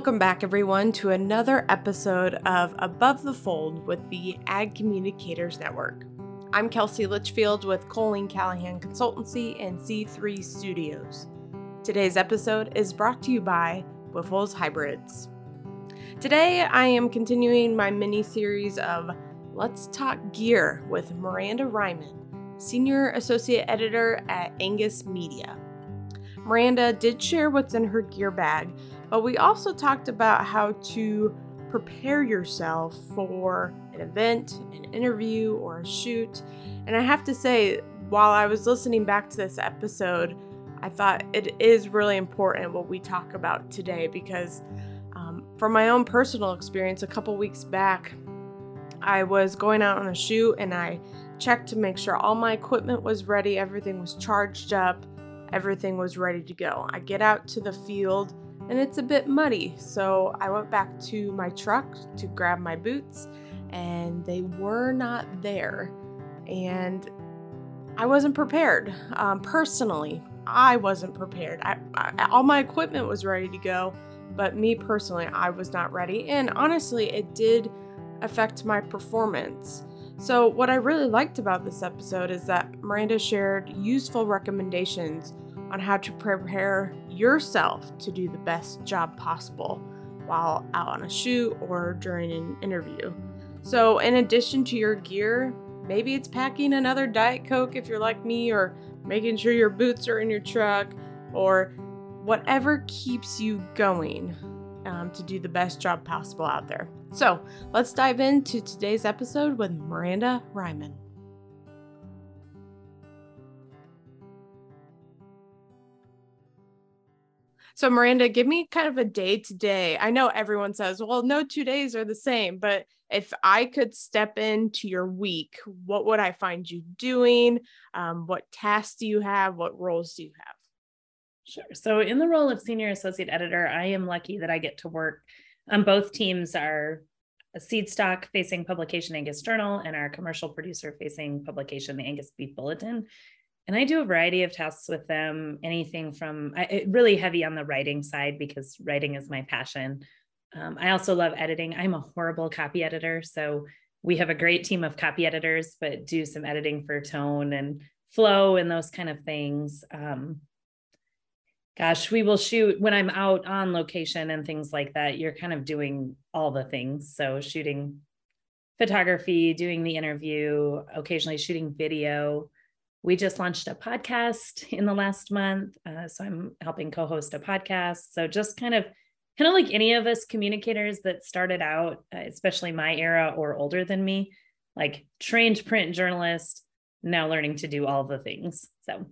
Welcome back, everyone, to another episode of Above the Fold with the Ag Communicators Network. I'm Kelsey Litchfield with Colleen Callahan Consultancy and C3 Studios. Today's episode is brought to you by Wyffels Hybrids. Today, I am continuing my mini series of Let's Talk Gear with Miranda Reiman, Senior Associate Editor at Angus Media. Miranda did share what's in her gear bag, but we also talked about how to prepare yourself for an event, an interview, or a shoot. And I have to say, while I was listening back to this episode, I thought it is really important what we talk about today because, um, from my own personal experience, a couple weeks back, I was going out on a shoot and I checked to make sure all my equipment was ready, everything was charged up, everything was ready to go. I get out to the field and it's a bit muddy, so I went back to my truck to grab my boots and they were not there. And I wasn't prepared. Um, personally, I wasn't prepared. I, I, all my equipment was ready to go, but me personally, I was not ready. And honestly, it did affect my performance. So, what I really liked about this episode is that Miranda shared useful recommendations on how to prepare yourself to do the best job possible while out on a shoot or during an interview. So, in addition to your gear, maybe it's packing another Diet Coke if you're like me, or making sure your boots are in your truck, or whatever keeps you going um, to do the best job possible out there. So let's dive into today's episode with Miranda Reiman. So, Miranda, give me kind of a day to day. I know everyone says, well, no two days are the same, but if I could step into your week, what would I find you doing? Um, what tasks do you have? What roles do you have? Sure. So, in the role of senior associate editor, I am lucky that I get to work on both teams are seed stock facing publication Angus Journal and our commercial producer facing publication the Angus Beef Bulletin. And I do a variety of tasks with them, anything from I, really heavy on the writing side because writing is my passion. Um, I also love editing. I'm a horrible copy editor. So we have a great team of copy editors, but do some editing for tone and flow and those kind of things. Um, gosh, we will shoot when I'm out on location and things like that. You're kind of doing all the things. So, shooting photography, doing the interview, occasionally shooting video. We just launched a podcast in the last month. Uh, so, I'm helping co host a podcast. So, just kind of kind of like any of us communicators that started out, uh, especially my era or older than me, like trained print journalist, now learning to do all the things. So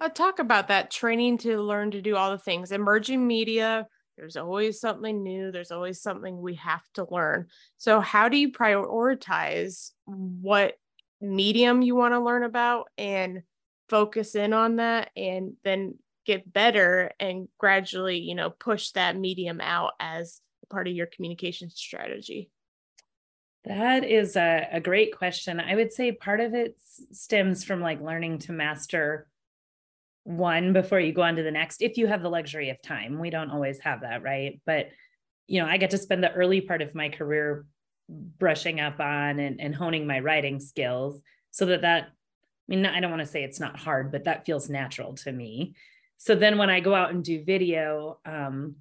uh, talk about that training to learn to do all the things. Emerging media, there's always something new, there's always something we have to learn. So, how do you prioritize what medium you want to learn about and focus in on that and then get better and gradually, you know, push that medium out as part of your communication strategy? That is a, a great question. I would say part of it stems from like learning to master one before you go on to the next if you have the luxury of time we don't always have that right but you know i get to spend the early part of my career brushing up on and, and honing my writing skills so that that i mean i don't want to say it's not hard but that feels natural to me. So then when i go out and do video um,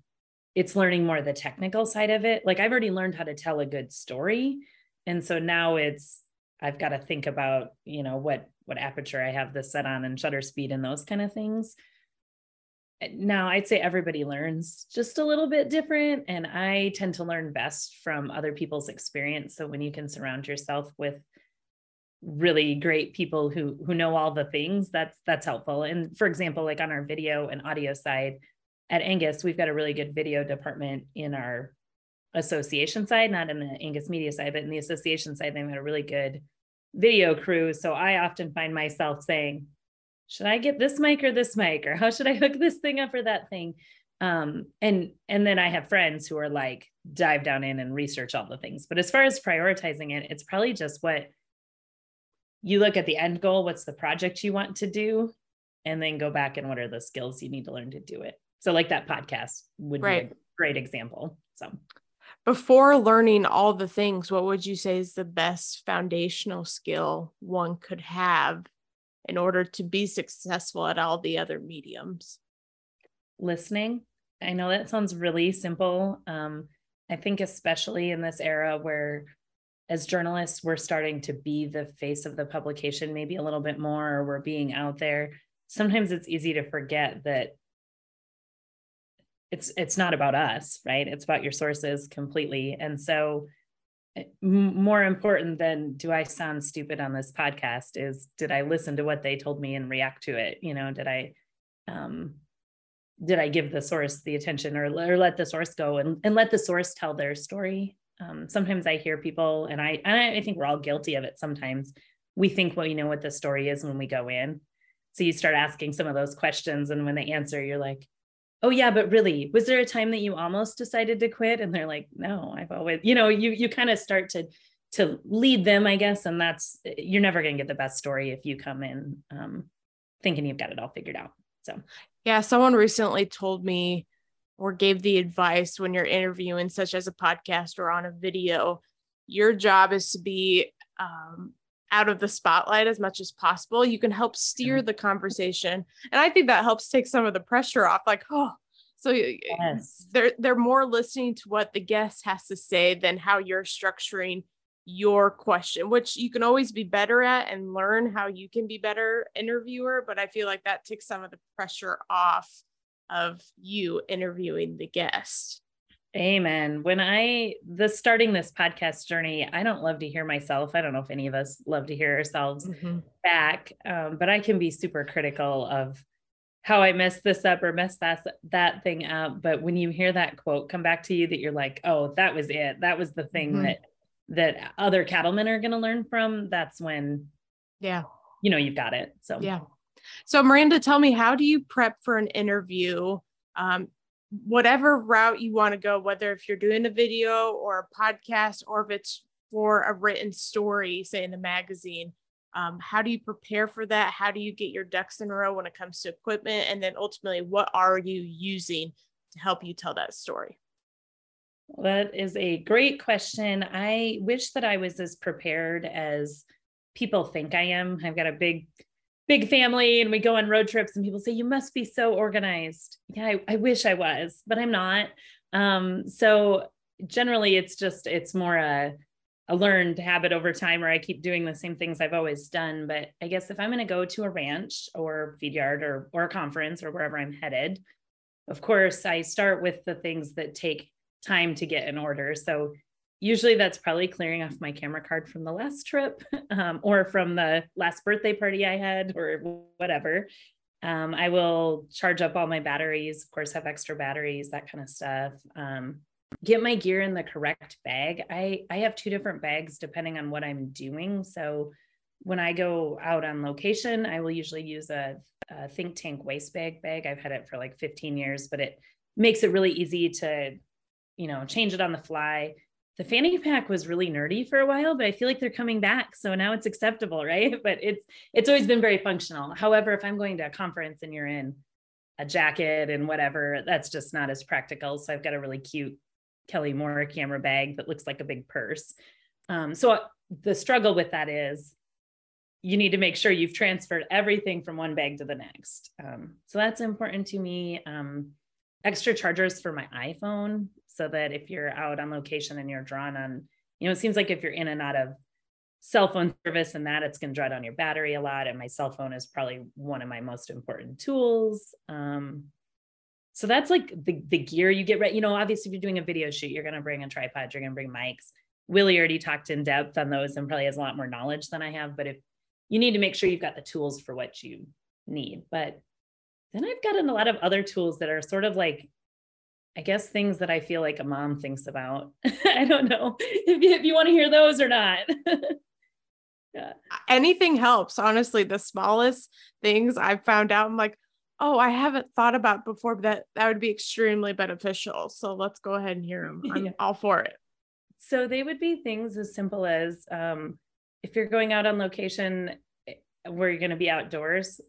it's learning more the technical side of it. Like i've already learned how to tell a good story. And so now it's i've got to think about you know what what aperture I have this set on and shutter speed and those kind of things. Now, I'd say everybody learns just a little bit different, and I tend to learn best from other people's experience. So when you can surround yourself with really great people who who know all the things, that's that's helpful. And for example, like on our video and audio side at Angus, we've got a really good video department in our association side, not in the Angus media side, but in the association side, they've got a really good video crew. So I often find myself saying, should I get this mic or this mic? Or how should I hook this thing up or that thing? Um, and and then I have friends who are like dive down in and research all the things. But as far as prioritizing it, it's probably just what you look at the end goal, what's the project you want to do, and then go back and what are the skills you need to learn to do it. So like that podcast would right. be a great example. So before learning all the things, what would you say is the best foundational skill one could have in order to be successful at all the other mediums? Listening. I know that sounds really simple. Um, I think, especially in this era where, as journalists, we're starting to be the face of the publication, maybe a little bit more, or we're being out there. Sometimes it's easy to forget that it's it's not about us right it's about your sources completely and so more important than do i sound stupid on this podcast? is did i listen to what they told me and react to it? You know did i um did i give the source the attention or, or let the source go and, and let the source tell their story? Um, sometimes i hear people and i and i think we're all guilty of it sometimes. We think well you know what the story is when we go in. So you start asking some of those questions and when they answer you're like oh yeah but really was there a time that you almost decided to quit? And they're like no i've always you know you you kind of start to to lead them i guess and that's you're never going to get the best story if you come in um, thinking you've got it all figured out so. Yeah someone recently told me or gave the advice when you're interviewing such as a podcast or on a video your job is to be um, out of the spotlight as much as possible, you can help steer mm-hmm. the conversation. And I think that helps take some of the pressure off. Like, oh, so yes. they're they're more listening to what the guest has to say than how you're structuring your question, which you can always be better at and learn how you can be better interviewer. But I feel like that takes some of the pressure off of you interviewing the guest. Amen. When I the starting this podcast journey, I don't love to hear myself. I don't know if any of us love to hear ourselves mm-hmm. back, um, but I can be super critical of how I messed this up or messed that that thing up. But when you hear that quote come back to you, that you're like, oh, that was it. That was the thing mm-hmm. that that other cattlemen are going to learn from. That's when, yeah, you know, you've got it. So yeah. So Miranda, tell me, how do you prep for an interview? Um, whatever route you want to go, whether if you're doing a video or a podcast or if it's for a written story, say in a magazine. Um, how do you prepare for that? How do you get your ducks in a row when it comes to equipment? And then ultimately, what are you using to help you tell that story? That is a great question. I wish that I was as prepared as people think I am. I've got a big big family and we go on road trips and people say you must be so organized. Yeah i, I wish i was but i'm not. Um, so generally it's just it's more a, a learned habit over time where i keep doing the same things i've always done. But i guess if i'm going to go to a ranch or feed yard or, or a conference or wherever i'm headed of course i start with the things that take time to get in order. So usually that's probably clearing off my camera card from the last trip um, or from the last birthday party I had or whatever. Um, I will charge up all my batteries, of course, have extra batteries, that kind of stuff. Um, get my gear in the correct bag. I, I have two different bags depending on what I'm doing. So when I go out on location, I will usually use a, a think tank waist bag bag. I've had it for like 15 years, but it makes it really easy to, you know, change it on the fly the fanny pack was really nerdy for a while, but I feel like they're coming back. So now it's acceptable, right? But it's it's always been very functional. However, if I'm going to a conference and you're in a jacket and whatever, that's just not as practical. So I've got a really cute Kelly Moore camera bag that looks like a big purse. Um, so the struggle with that is you need to make sure you've transferred everything from one bag to the next. Um, so that's important to me. Um, extra chargers for my iPhone so that if you're out on location and you're drawn on, you know, it seems like if you're in and out of cell phone service and that it's going to draw down your battery a lot. And my cell phone is probably one of my most important tools. Um, so that's like the, the gear you get right. You know, obviously if you're doing a video shoot, you're going to bring a tripod, you're going to bring mics. Willie already talked in depth on those and probably has a lot more knowledge than I have. But if you need to make sure you've got the tools for what you need, but then I've gotten a lot of other tools that are sort of like, I guess things that I feel like a mom thinks about. I don't know if you, if you want to hear those or not. yeah. Anything helps. Honestly, the smallest things I've found out, I'm like, oh, I haven't thought about before, but that, that would be extremely beneficial. So let's go ahead and hear them. I'm yeah. all for it. So they would be things as simple as um, if you're going out on location eh, where you're going to be outdoors,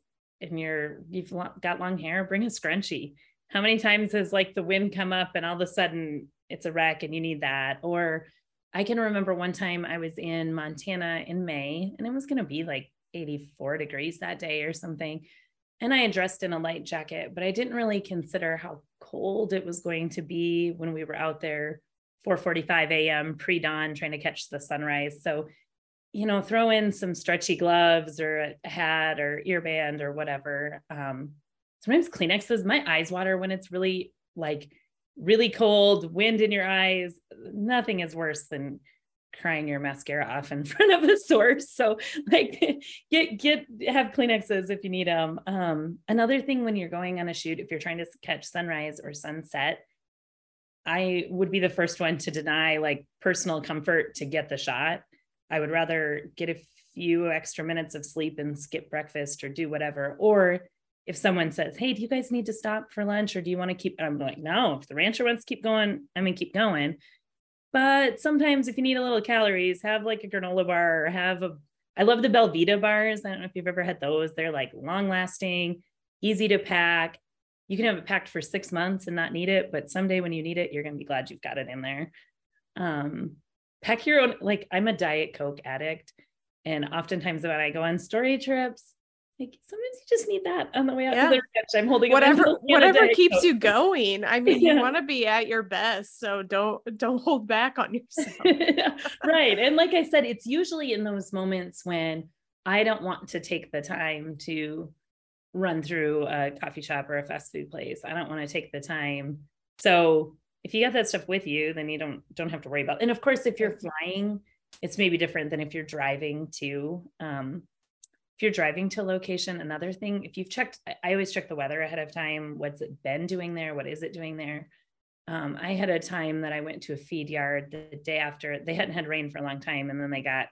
and you're you've got long hair, bring a scrunchie. how many times has like the wind come up and all of a sudden it's a wreck and you need that? Or I can remember one time I was in Montana in May and it was going to be like 84 degrees that day or something. And I had dressed in a light jacket, but I didn't really consider how cold it was going to be when we were out there 4:45 a.m. pre-dawn trying to catch the sunrise. So, you know, throw in some stretchy gloves or a hat or earband or whatever. Um, sometimes Kleenexes, my eyes water when it's really like really cold, wind in your eyes. Nothing is worse than crying your mascara off in front of a source. So like get get have Kleenexes if you need them. Um, another thing when you're going on a shoot, if you're trying to catch sunrise or sunset, I would be the first one to deny like personal comfort to get the shot. I would rather get a few extra minutes of sleep and skip breakfast or do whatever. Or if someone says, Hey, do you guys need to stop for lunch or do you want to keep? I'm like, No, if the rancher wants to keep going, I mean, keep going. But sometimes if you need a little calories, have like a granola bar or have a, I love the Belvita bars. I don't know if you've ever had those. They're like long lasting, easy to pack. You can have it packed for six months and not need it, but someday when you need it, you're going to be glad you've got it in there. Um, pack your own, like I'm a Diet Coke addict. And oftentimes when I go on story trips, like sometimes you just need that on the way out yeah. to the ranch. I'm holding whatever whatever keeps you going. I mean, yeah. you want to be at your best, so don't don't hold back on yourself. right. And like I said, it's usually in those moments when I don't want to take the time to run through a coffee shop or a fast food place. I don't want to take the time. So if you got that stuff with you, then you don't don't have to worry about. It. And of course, if you're flying, it's maybe different than if you're driving too. Um, if you're driving to a location, another thing, if you've checked, I always check the weather ahead of time. What's it been doing there? What is it doing there? Um, I had a time that I went to a feed yard the day after they hadn't had rain for a long time, and then they got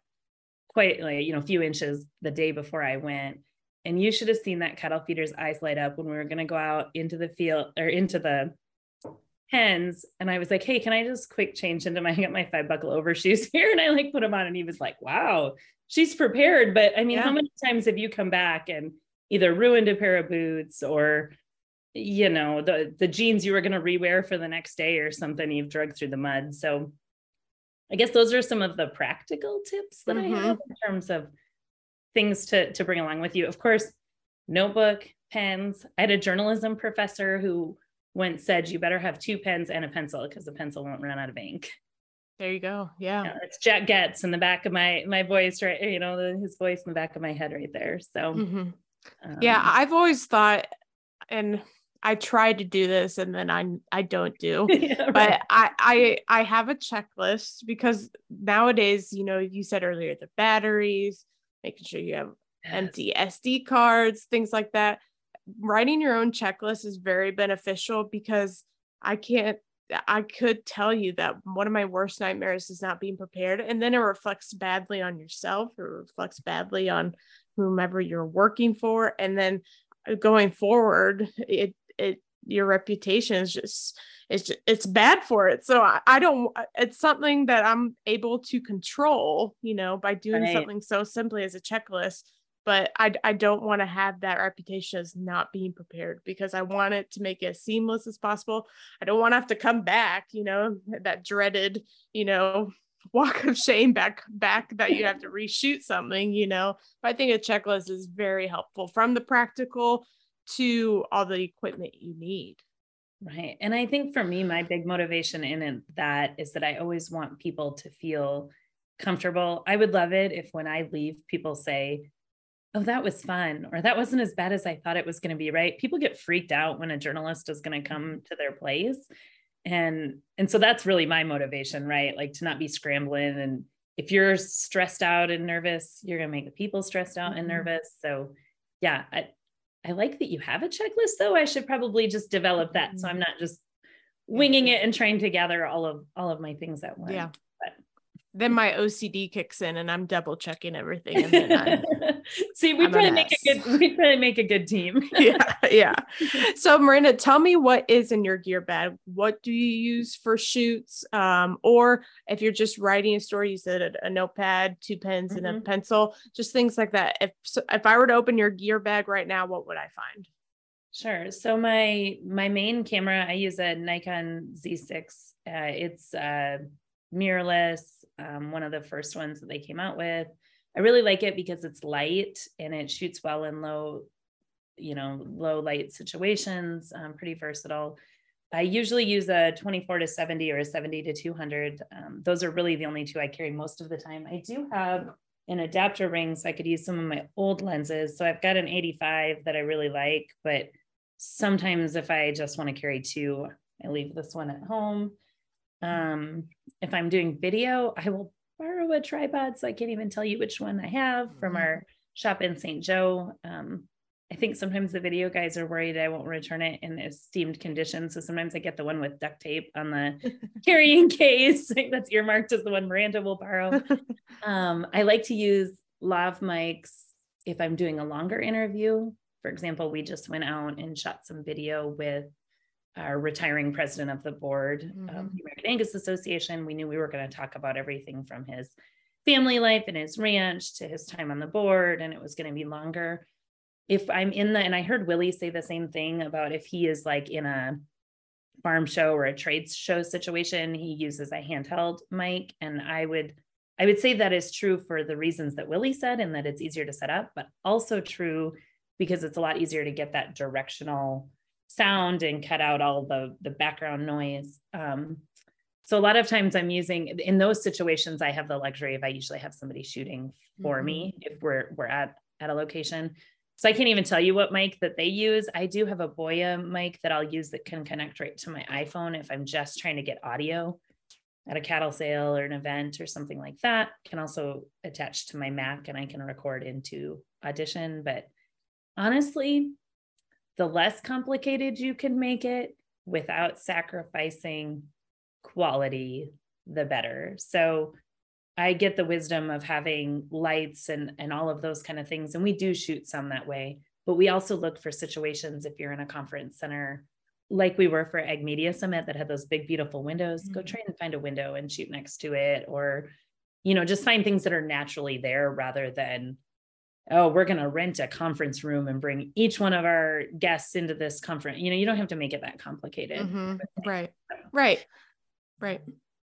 quite like you know a few inches the day before I went. And you should have seen that cattle feeder's eyes light up when we were going to go out into the field or into the hens. And I was like, "Hey, can I just quick change into my my five buckle overshoes here?" And I like put them on, and he was like, "Wow, she's prepared. But I mean, yeah. how many times have you come back and either ruined a pair of boots or you know the the jeans you were going to rewear for the next day or something you've drugged through the mud so i guess those are some of the practical tips that mm-hmm. i have in terms of things to to bring along with you of course notebook pens i had a journalism professor who once said you better have two pens and a pencil because the pencil won't run out of ink there you go. Yeah. yeah. it's Jack Getz in the back of my my voice, right? You know, the, his voice in the back of my head right there. So mm-hmm. um, yeah, I've always thought, and I try to do this and then I I don't do. yeah, right. But I I I have a checklist because nowadays, you know, you said earlier the batteries, making sure you have yes. empty SD cards, things like that. Writing your own checklist is very beneficial because I can't I could tell you that one of my worst nightmares is not being prepared. And then it reflects badly on yourself, it reflects badly on whomever you're working for. And then uh, going forward, it, it, your reputation is just, it's, just, it's bad for it. So I, I don't, uh, it's something that I'm able to control, you know, by doing right. something so simply as a checklist but I, I don't want to have that reputation as not being prepared because I want it to make it as seamless as possible. I don't want to have to come back, you know, that dreaded, you know, walk of shame back back that you have to reshoot something, you know. But I think a checklist is very helpful from the practical to all the equipment you need. Right. And I think for me, my big motivation in that is that I always want people to feel comfortable. I would love it if when I leave, people say, oh, that was fun, or that wasn't as bad as I thought it was going to be, right? People get freaked out when a journalist is going to come mm-hmm. to their place. And and so that's really my motivation, right? Like to not be scrambling. And if you're stressed out and nervous, you're gonna make the people stressed out mm-hmm. and nervous. So yeah, I, I like that you have a checklist though. I should probably just develop that. Mm-hmm. So I'm not just winging it and trying to gather all of all of my things at once. Yeah then my OCD kicks in and I'm double checking everything. And then See, we probably make a good we probably make a good team. yeah, yeah. So Marina, tell me what is in your gear bag. What do you use for shoots? Um, or if you're just writing a story, you said a, a notepad, two pens, mm-hmm. and a mm-hmm. pencil, just things like that. If if I were to open your gear bag right now, what would I find? Sure. So my my main camera, I use a Nikon Z6. Uh, it's uh, mirrorless, um, one of the first ones that they came out with. I really like it because it's light and it shoots well in low, you know, low light situations. Um, pretty versatile. I usually use a 24 to 70 or a 70 to 200. Um, those are really the only two I carry most of the time. I do have an adapter ring so I could use some of my old lenses. So I've got an 85 that I really like, but sometimes if I just want to carry two, I leave this one at home. Um, if I'm doing video, I will borrow a tripod. So I can't even tell you which one I have from mm-hmm. our shop in St. Joe. Um, I think sometimes the video guys are worried I won't return it in esteemed condition. So sometimes I get the one with duct tape on the carrying case that's earmarked as the one Miranda will borrow. Um, I like to use lav mics if I'm doing a longer interview. For example, we just went out and shot some video with our retiring president of the board mm-hmm. of the American Angus Association. We knew we were going to talk about everything from his family life and his ranch to his time on the board, and it was going to be longer if I'm in the, and I heard Willie say the same thing about if he is like in a farm show or a trade show situation, he uses a handheld mic. And I would, I would say that is true for the reasons that Willie said, and that it's easier to set up, but also true because it's a lot easier to get that directional sound and cut out all the the background noise. Um, so a lot of times I'm using in those situations, I have the luxury of I usually have somebody shooting for mm-hmm. me if we're we're at at a location. So I can't even tell you what mic that they use. I do have a Boya mic that I'll use that can connect right to my iPhone if I'm just trying to get audio at a cattle sale or an event or something like that. Can also attach to my Mac and I can record into Audition. But honestly, the less complicated you can make it without sacrificing quality, the better. So I get the wisdom of having lights and and all of those kind of things and we do shoot some that way but we also look for situations if you're in a conference center like we were for Ag Media Summit that had those big beautiful windows mm-hmm. go try and find a window and shoot next to it or you know just find things that are naturally there rather than oh we're going to rent a conference room and bring each one of our guests into this conference you know you don't have to make it that complicated mm-hmm. right right right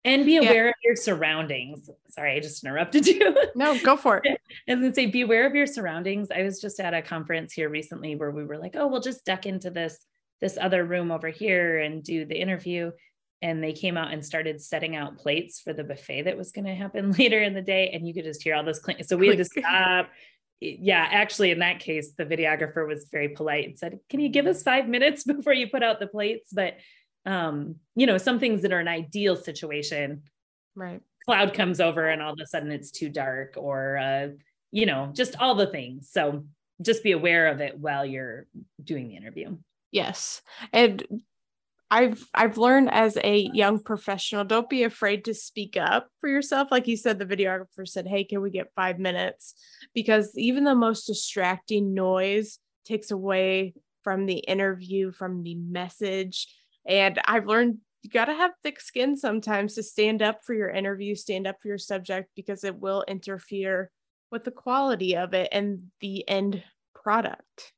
and be aware yeah. of your surroundings. Sorry, I just interrupted you. No, go for it. and then say, be aware of your surroundings. I was just at a conference here recently where we were like, oh, we'll just duck into this this other room over here and do the interview. And they came out and started setting out plates for the buffet that was going to happen later in the day. And you could just hear all this clink. So we had to stop. Yeah, actually, in that case, the videographer was very polite and said, Can you give us five minutes before you put out the plates? But um, you know, some things that are an ideal situation. Right. Cloud comes over and all of a sudden it's too dark or uh, you know, just all the things. So just be aware of it while you're doing the interview. Yes. And I've I've learned as a young professional, don't be afraid to speak up for yourself. Like you said, the videographer said, Hey, can we get five minutes? Because even the most distracting noise takes away from the interview, from the message. And I've learned you got to have thick skin sometimes to stand up for your interview, stand up for your subject because it will interfere with the quality of it and the end product.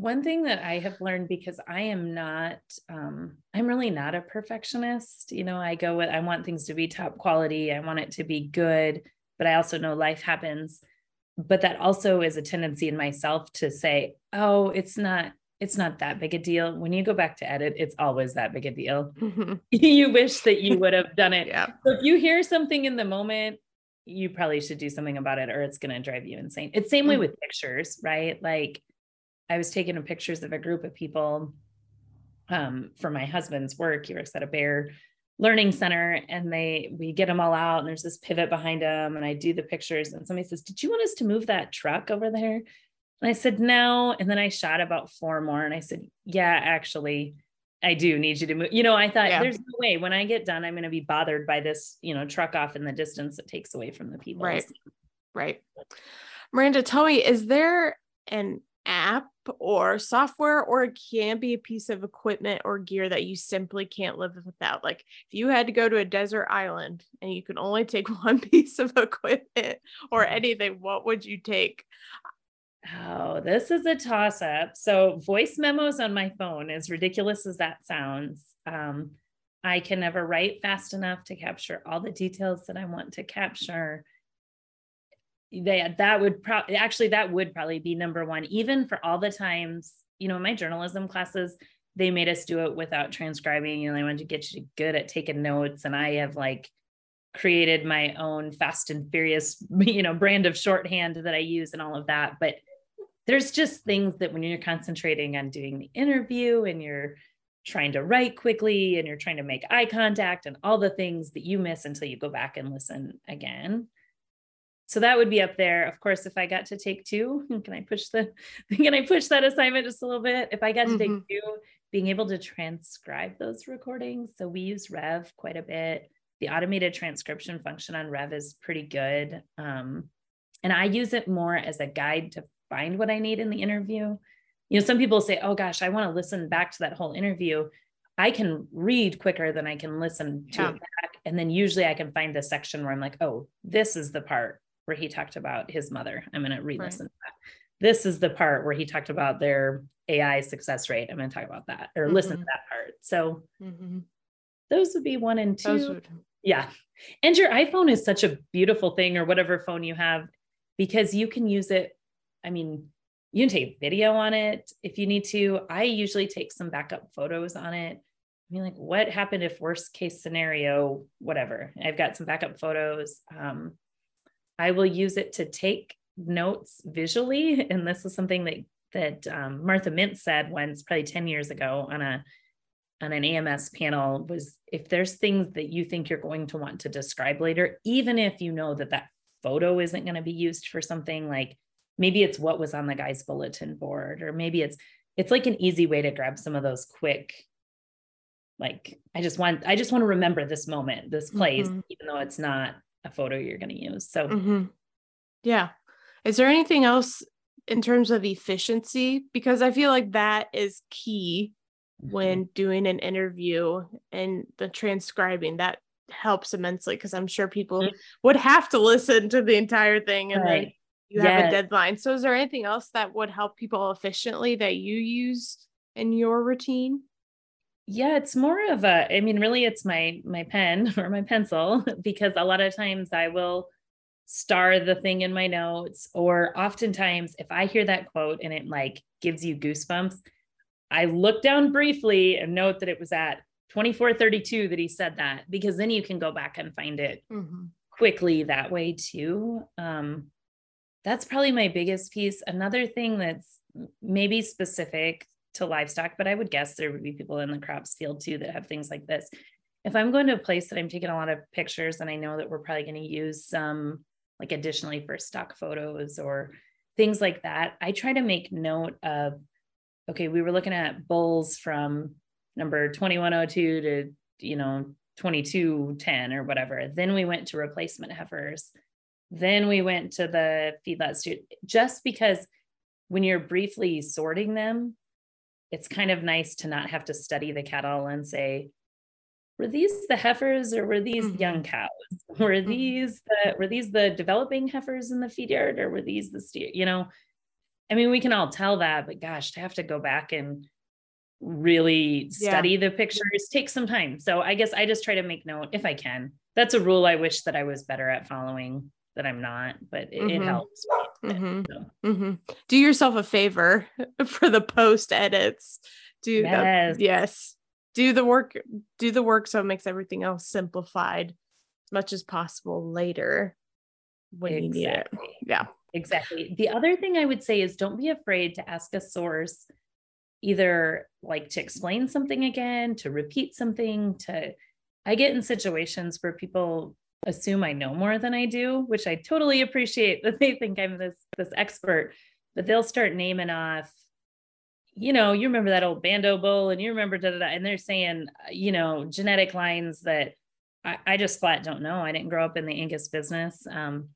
One thing that I have learned because I am not, um, I'm really not a perfectionist. You know, I go with, I want things to be top quality, I want it to be good, but I also know life happens. But that also is a tendency in myself to say, oh, it's not it's not that big a deal. When you go back to edit, it's always that big a deal. Mm-hmm. you wish that you would have done it. yeah. So if you hear something in the moment, you probably should do something about it or it's going to drive you insane. It's same mm-hmm. way mm. with pictures, right? Like I was taking pictures of a group of people um, for my husband's work. He works at a bear learning center and they we get them all out and there's this pivot behind them and I do the pictures and somebody says, "Did you want us to move that truck over there?" And I said, no. And then I shot about four more and I said, yeah, actually, I do need you to move. You know, I thought yeah. there's no way when I get done, I'm going to be bothered by this, you know, truck off in the distance that takes away from the people. Right. Right. Miranda, tell me, is there an app or software or it can be a piece of equipment or gear that you simply can't live without like if you had to go to a desert island and you can only take one piece of equipment or mm-hmm. anything what would you take Oh, this is a toss up. So, voice memos on my phone, as ridiculous as that sounds, um, I can never write fast enough to capture all the details that I want to capture. They, that would probably actually that would probably be number one, even for all the times, you know, in my journalism classes, they made us do it without transcribing. You know, they wanted to get you good at taking notes. And I have like created my own fast and furious, you know, brand of shorthand that I use and all of that. But there's just things that when you're concentrating on doing the interview and you're trying to write quickly and you're trying to make eye contact and all the things that you miss until you go back and listen again. So that would be up there. Of course, if I got to take two, can I push the can I push that assignment just a little bit? If I got to mm-hmm. take two, being able to transcribe those recordings. So we use Rev quite a bit. The automated transcription function on Rev is pretty good. Um, and I use it more as a guide to find what I need in the interview. You know, some people say, oh gosh, I want to listen back to that whole interview. I can read quicker than I can listen to yeah. it back. And then usually I can find the section where I'm like, oh, this is the part where he talked about his mother. I'm going to re listen right. to that. This is the part where he talked about their AI success rate. I'm going to talk about that or mm-hmm. listen to mm-hmm. that part. So mm-hmm. those would be one and two. Would... Yeah. And your iPhone is such a beautiful thing or whatever phone you have because you can use it. I mean, you can take video on it if you need to. I usually take some backup photos on it. I mean, like, what happened if worst case scenario, whatever? I've got some backup photos. Um, I will use it to take notes visually. And this is something that that um, Martha Mintz said once, probably 10 years ago on a on an AMS panel was if there's things that you think you're going to want to describe later, even if you know that that photo isn't going to be used for something like maybe it's what was on the guy's bulletin board, or maybe it's it's like an easy way to grab some of those quick like i just want i just want to remember this moment this place mm-hmm. even though it's not a photo you're going to use so mm-hmm. yeah is there anything else in terms of efficiency? Because I feel like that is key mm-hmm. when doing an interview and the transcribing that helps immensely because I'm sure people mm-hmm. would have to listen to the entire thing and right. then you have yes. a deadline. So is there anything else that would help people efficiently that you use in your routine? Yeah, it's more of a I mean really it's my my pen or my pencil because a lot of times I will star the thing in my notes or oftentimes if i hear that quote and it like gives you goosebumps i look down briefly and note that it was at 2432 that he said that because then you can go back and find it mm-hmm. quickly that way too um, that's probably my biggest piece another thing that's maybe specific to livestock but i would guess there would be people in the crops field too that have things like this if i'm going to a place that i'm taking a lot of pictures and i know that we're probably going to use some like additionally for stock photos or things like that. I try to make note of, okay, we were looking at bulls from number 2102 to, you know, 2210 or whatever. Then we went to replacement heifers. Then we went to the feedlot just because when you're briefly sorting them, it's kind of nice to not have to study the cattle and say, were these the heifers or were these mm-hmm. young cows? Were mm-hmm. these the were these the developing heifers in the feed yard or were these the steer? You know, I mean, we can all tell that, but gosh, to have to go back and really study yeah. the pictures takes some time. So I guess I just try to make note if I can. That's a rule I wish that I was better at following that I'm not, but it, mm-hmm. it helps. Mm-hmm. So. Mm-hmm. Do yourself a favor for the post edits. Do yes. The, yes do the work do the work so it makes everything else simplified as much as possible later when exactly. you need it yeah exactly the other thing i would say is don't be afraid to ask a source either like to explain something again to repeat something to i get in situations where people assume i know more than i do which i totally appreciate that they think i'm this this expert but they'll start naming off you know, you remember that old Bando bull and you remember da da da. And they're saying, uh, you know, genetic lines that I, I just flat don't know. I didn't grow up in the Angus business. Um,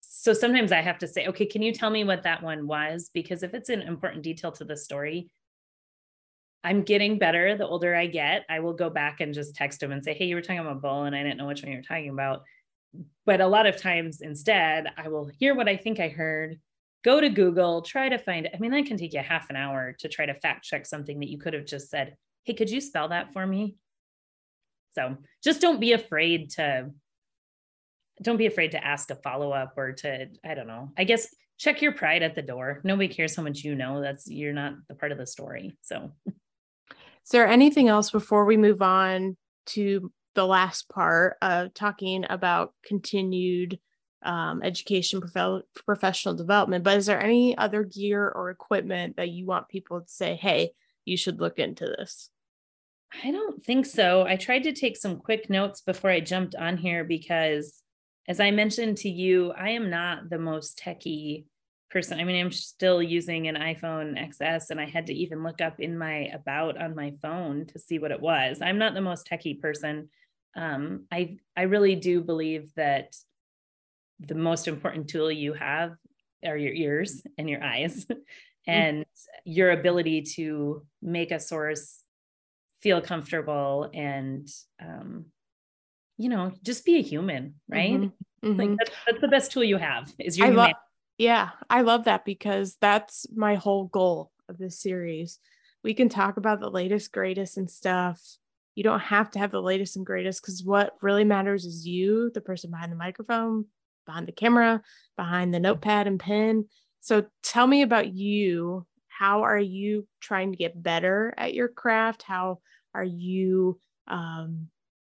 so sometimes I have to say, okay, can you tell me what that one was? Because if it's an important detail to the story, I'm getting better the older I get. I will go back and just text them and say, hey, you were talking about bull and I didn't know which one you were talking about. But a lot of times instead, I will hear what I think I heard go to Google, try to find, I mean, that can take you half an hour to try to fact check something that you could have just said, Hey, could you spell that for me? So just don't be afraid to, don't be afraid to ask a follow up or to, I don't know, I guess check your pride at the door. Nobody cares how much you know. That's, you're not the part of the story. So, is there anything else before we move on to the last part of talking about continued um, education, prof- professional development. But is there any other gear or equipment that you want people to say, hey, you should look into this? I don't think so. I tried to take some quick notes before I jumped on here because, as I mentioned to you, I am not the most techie person. I mean, I'm still using an iPhone XS and I had to even look up in my about on my phone to see what it was. I'm not the most techie person. Um, I I really do believe that the most important tool you have are your ears and your eyes mm. and your ability to make a source feel comfortable and um, you know just be a human right mm-hmm. Mm-hmm. like that's, that's, the best tool you have is your I yeah i love that because that's my whole goal of this series we can talk about the latest greatest and stuff you don't have to have the latest and greatest because what really matters is you the person behind the microphone behind the camera, behind the notepad and pen. So tell me about you. How are you trying to get better at your craft? How are you, um,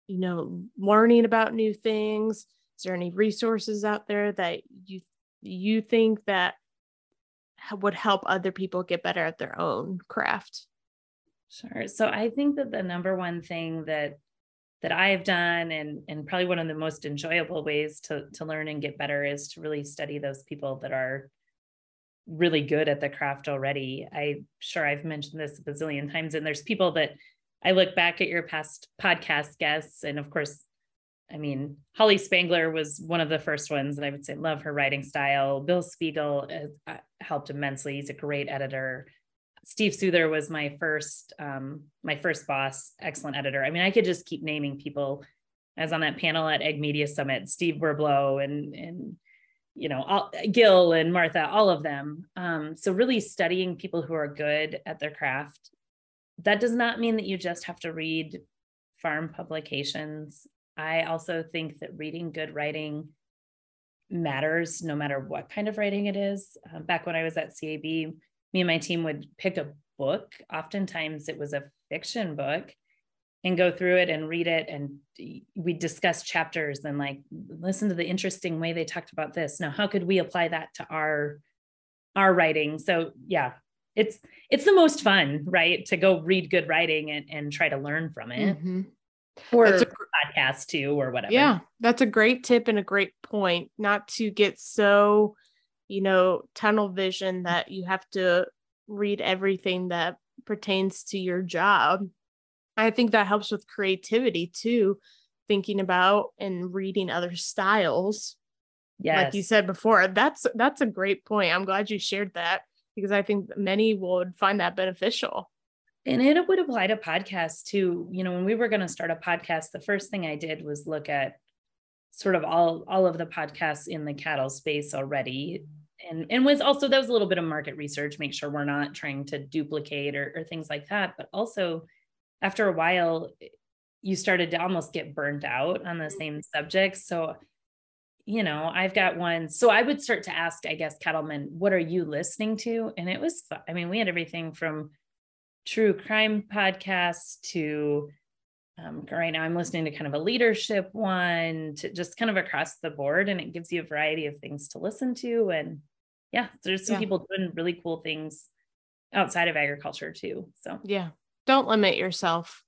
you know, learning about new things? Is there any resources out there that you you think that would help other people get better at their own craft? Sure. So I think that the number one thing that that I've done and and probably one of the most enjoyable ways to to learn and get better is to really study those people that are really good at the craft already. I'm sure I've mentioned this a bazillion times and there's people that I look back at your past podcast guests and of course I mean, Holly Spangler was one of the first ones, and I would say love her writing style. Bill Spiegel uh, helped immensely. He's a great editor. Steve Suther was my first um, my first boss, excellent editor. I mean, I could just keep naming people. As on that panel at Ag Media Summit, Steve Werblow and and you know all, Gil and Martha, all of them. Um, so really studying people who are good at their craft. That does not mean that you just have to read farm publications. I also think that reading good writing matters no matter what kind of writing it is. Uh, back when I was at CAB, me and my team would pick a book. Oftentimes it was a fiction book and go through it and read it. And we discuss chapters and like listen to the interesting way they talked about this. Now, how could we apply that to our our writing? So yeah, it's it's the most fun, right? To go read good writing and, and try to learn from it. Mm-hmm. Or that's a podcast too, or whatever. Yeah, that's a great tip and a great point. Not to get so you know, tunnel vision that you have to read everything that pertains to your job. I think that helps with creativity too, thinking about and reading other styles. Yes. Like you said before, that's that's a great point. I'm glad you shared that because I think many would find that beneficial. And it would apply to podcasts too. You know, when we were going to start a podcast, the first thing I did was look at sort of all all of the podcasts in the cattle space already. And and was also that was a little bit of market research make sure we're not trying to duplicate or, or things like that. But also after a while eh, you started to almost get burnt out on the same mm-hmm. subjects so you know i've got one. So i would start to ask i guess cattlemen what are you listening to? And it was i mean we had everything from true crime podcasts to um, right now i'm listening to kind of a leadership one to just kind of across the board and it gives you a variety of things to listen to and yeah, there's some yeah. people doing really cool things outside of agriculture too. So yeah, don't limit yourself.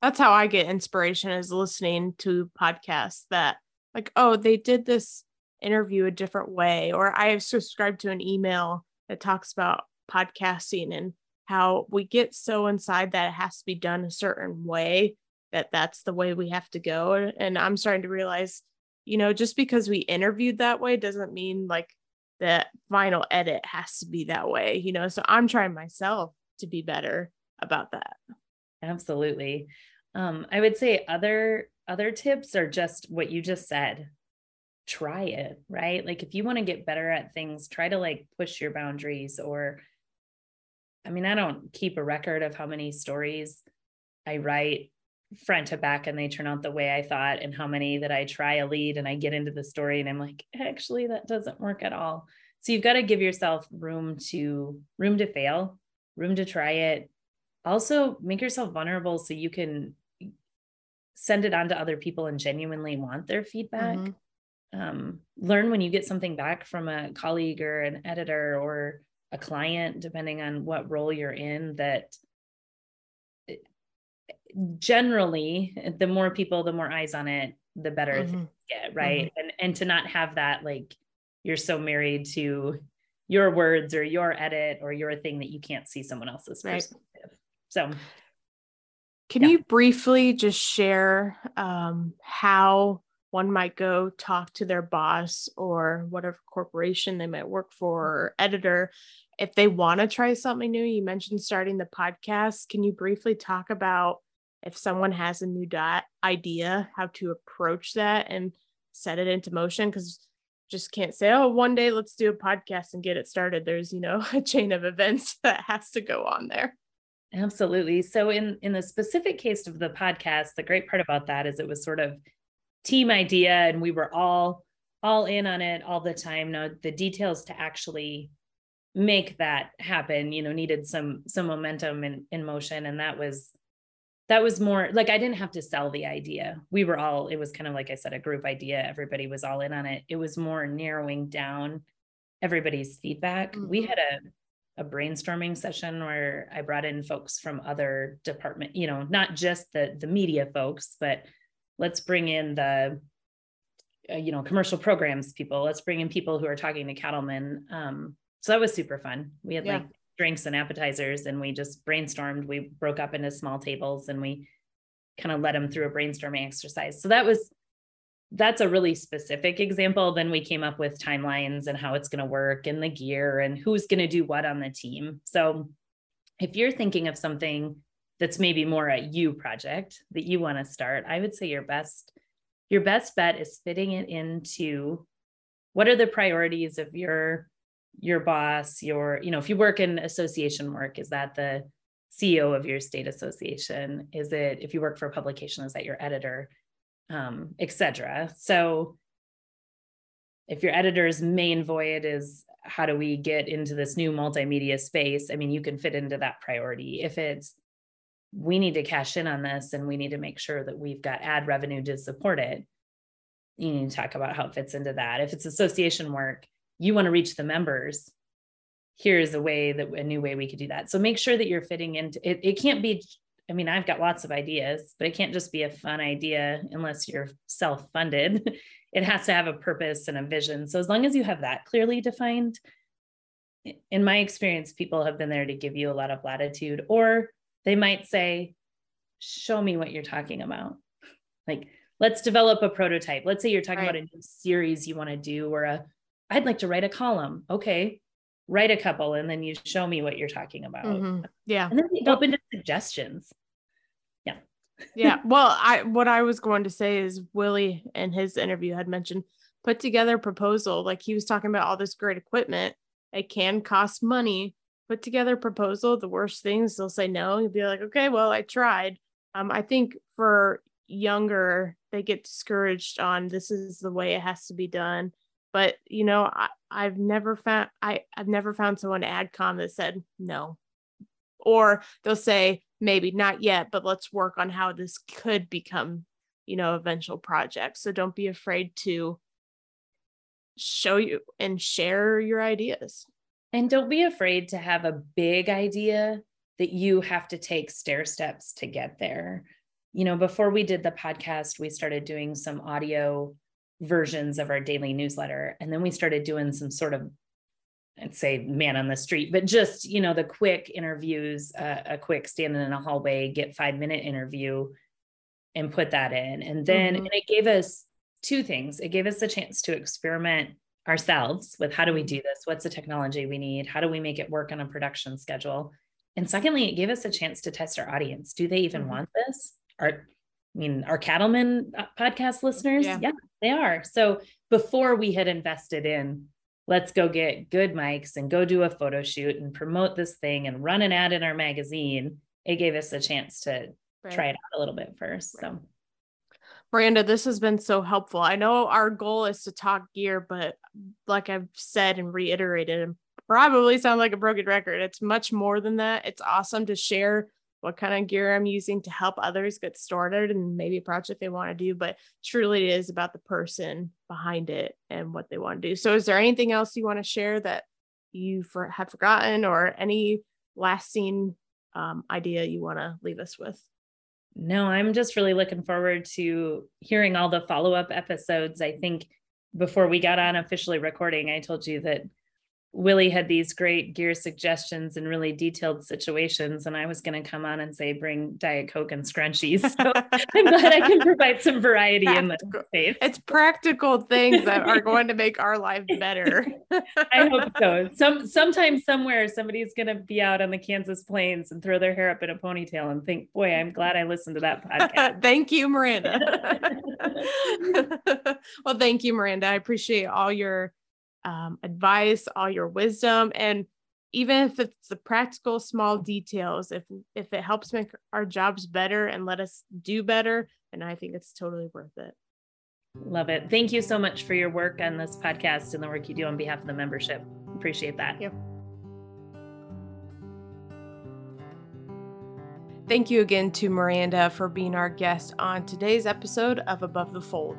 That's how I get inspiration is listening to podcasts that like, oh, they did this interview a different way, or I have subscribed to an email that talks about podcasting and how we get so inside that it has to be done a certain way that that's the way we have to go. And I'm starting to realize, you know, just because we interviewed that way doesn't mean like the final edit has to be that way, you know. So I'm trying myself to be better about that. Absolutely. Um, I would say other other tips are just what you just said. try it, right? Like if you want to get better at things, try to like push your boundaries or I mean, I don't keep a record of how many stories I write front to back and they turn out the way I thought and how many that I try a lead and I get into the story and I'm like, actually that doesn't work at all. So you've got to give yourself room to room to fail, room to try it. Also make yourself vulnerable so you can send it on to other people and genuinely want their feedback. Mm-hmm. Um, learn when you get something back from a colleague or an editor or a client, depending on what role you're in, that generally the more people, the more eyes on it, the better mm-hmm. get, right? Mm-hmm. And and to not have that like you're so married to your words or your edit or your thing that you can't see someone else's right. perspective. So can yeah. you briefly just share um, how one might go talk to their boss or whatever corporation they might work mm. for or editor if they want to try something new? You mentioned starting the podcast. Can you briefly talk about if someone has a new dot idea, how to approach that and set it into motion? Because just can't say, oh, one day let's do a podcast and get it started. There's, you know, a chain of events that has to go on there. Absolutely. So in in the specific case of the podcast, the great part about that is it was sort of team idea and we were all all in on it all the time. Now the details to actually make that happen, you know, needed some some momentum and in, in motion and that was that was more like I didn't have to sell the idea. We were all it was kind of like I said a group idea. Everybody was all in on it. It was more narrowing down everybody's feedback. Mm-hmm. We had a a brainstorming session where I brought in folks from other department, you know, not just the the media folks, but let's bring in the uh, you know commercial programs people. Let's bring in people who are talking to cattlemen. Um, so that was super fun. We had yeah. like drinks and appetizers, and we just brainstormed. We broke up into small tables, and we kind of led them through a brainstorming exercise. So that was that's a really specific example. Then we came up with timelines and how it's going to work and the gear and who's going to do what on the team. So if you're thinking of something that's maybe more a you project that you want to start, I would say your best your best bet is fitting it into what are the priorities of your your boss, your you know, if you work in association work, is that the CEO of your state association? Is it if you work for a publication, is that your editor? um, etc. So if your editor's main void is how do we get into this new multimedia space, I mean, you can fit into that priority. If it's we need to cash in on this and we need to make sure that we've got ad revenue to support it, you need to talk about how it fits into that. If it's association work, you want to reach the members. Here's a way that a new way we could do that. So make sure that you're fitting into it. It can't be I mean, I've got lots of ideas, but it can't just be a fun idea unless you're self funded. it has to have a purpose and a vision. So, as long as you have that clearly defined, in my experience, people have been there to give you a lot of latitude, or they might say, Show me what you're talking about. Like, let's develop a prototype. Let's say you're talking right. about a new series you want to do, or a, I'd like to write a column. Okay, write a couple and then you show me what you're talking about. Mm-hmm. Yeah. And then open to suggestions. Yeah. yeah. Well, I what I was going to say is Willie in his interview had mentioned put together a proposal. Like he was talking about all this great equipment. It can cost money. Put together a proposal. The worst things they'll say no. You'll be like, okay, well, I tried. Um, I think for younger, they get discouraged on this is the way it has to be done but you know I, i've never found I, i've never found someone at adcom that said no or they'll say maybe not yet but let's work on how this could become you know eventual project so don't be afraid to show you and share your ideas and don't be afraid to have a big idea that you have to take stair steps to get there you know before we did the podcast we started doing some audio versions of our daily newsletter. And then we started doing some sort of, I'd say man on the street, but just, you know, the quick interviews, uh, a quick standing in a hallway, get five minute interview and put that in. And then mm-hmm. and it gave us two things. It gave us a chance to experiment ourselves with how do we do this? What's the technology we need? How do we make it work on a production schedule? And secondly, it gave us a chance to test our audience. Do they even mm-hmm. want this? Are I mean, our cattlemen uh, podcast listeners, yeah. yeah. They are. So before we had invested in, let's go get good mics and go do a photo shoot and promote this thing and run an ad in our magazine, it gave us a chance to right. try it out a little bit first. Right. So Miranda, this has been so helpful. I know our goal is to talk gear, but like I've said and reiterated and probably sound like a broken record, it's much more than that. It's awesome to share what kind of gear I'm using to help others get started and maybe a project they want to do, but truly it is about the person behind it and what they want to do. So is there anything else you want to share that you for, have forgotten or any lasting um, idea you want to leave us with? No, I'm just really looking forward to hearing all the follow up episodes. I think before we got on officially recording, I told you that Willie had these great gear suggestions and really detailed situations. And I was going to come on and say, bring Diet Coke and scrunchies. So I'm glad I can provide some variety in the space. It's practical things that are going to make our life better. I hope so. Some sometime somewhere somebody's going to be out on the Kansas plains and throw their hair up in a ponytail and think, boy, I'm glad I listened to that podcast. thank you, Miranda. well, thank you, Miranda. I appreciate all your um, advice, all your wisdom, and even if it's the practical small details, if if it helps make our jobs better and let us do better, and I think it's totally worth it. Love it. Thank you so much for your work on this podcast and the work you do on behalf of the membership. Appreciate that. Yep. Thank you again to Miranda for being our guest on today's episode of Above the Fold.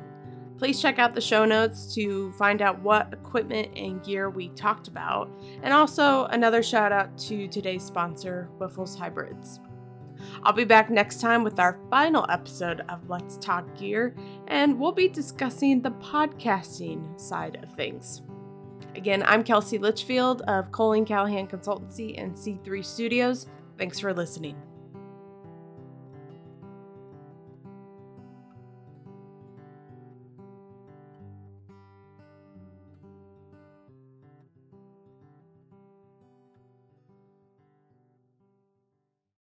Please check out the show notes to find out what equipment and gear we talked about, and also another shout out to today's sponsor, Wyffels Hybrids. I'll be back next time with our final episode of Let's Talk Gear, and we'll be discussing the podcasting side of things. Again, I'm Kelsey Litchfield of Colleen Callahan Consultancy and C3 Studios. Thanks for listening.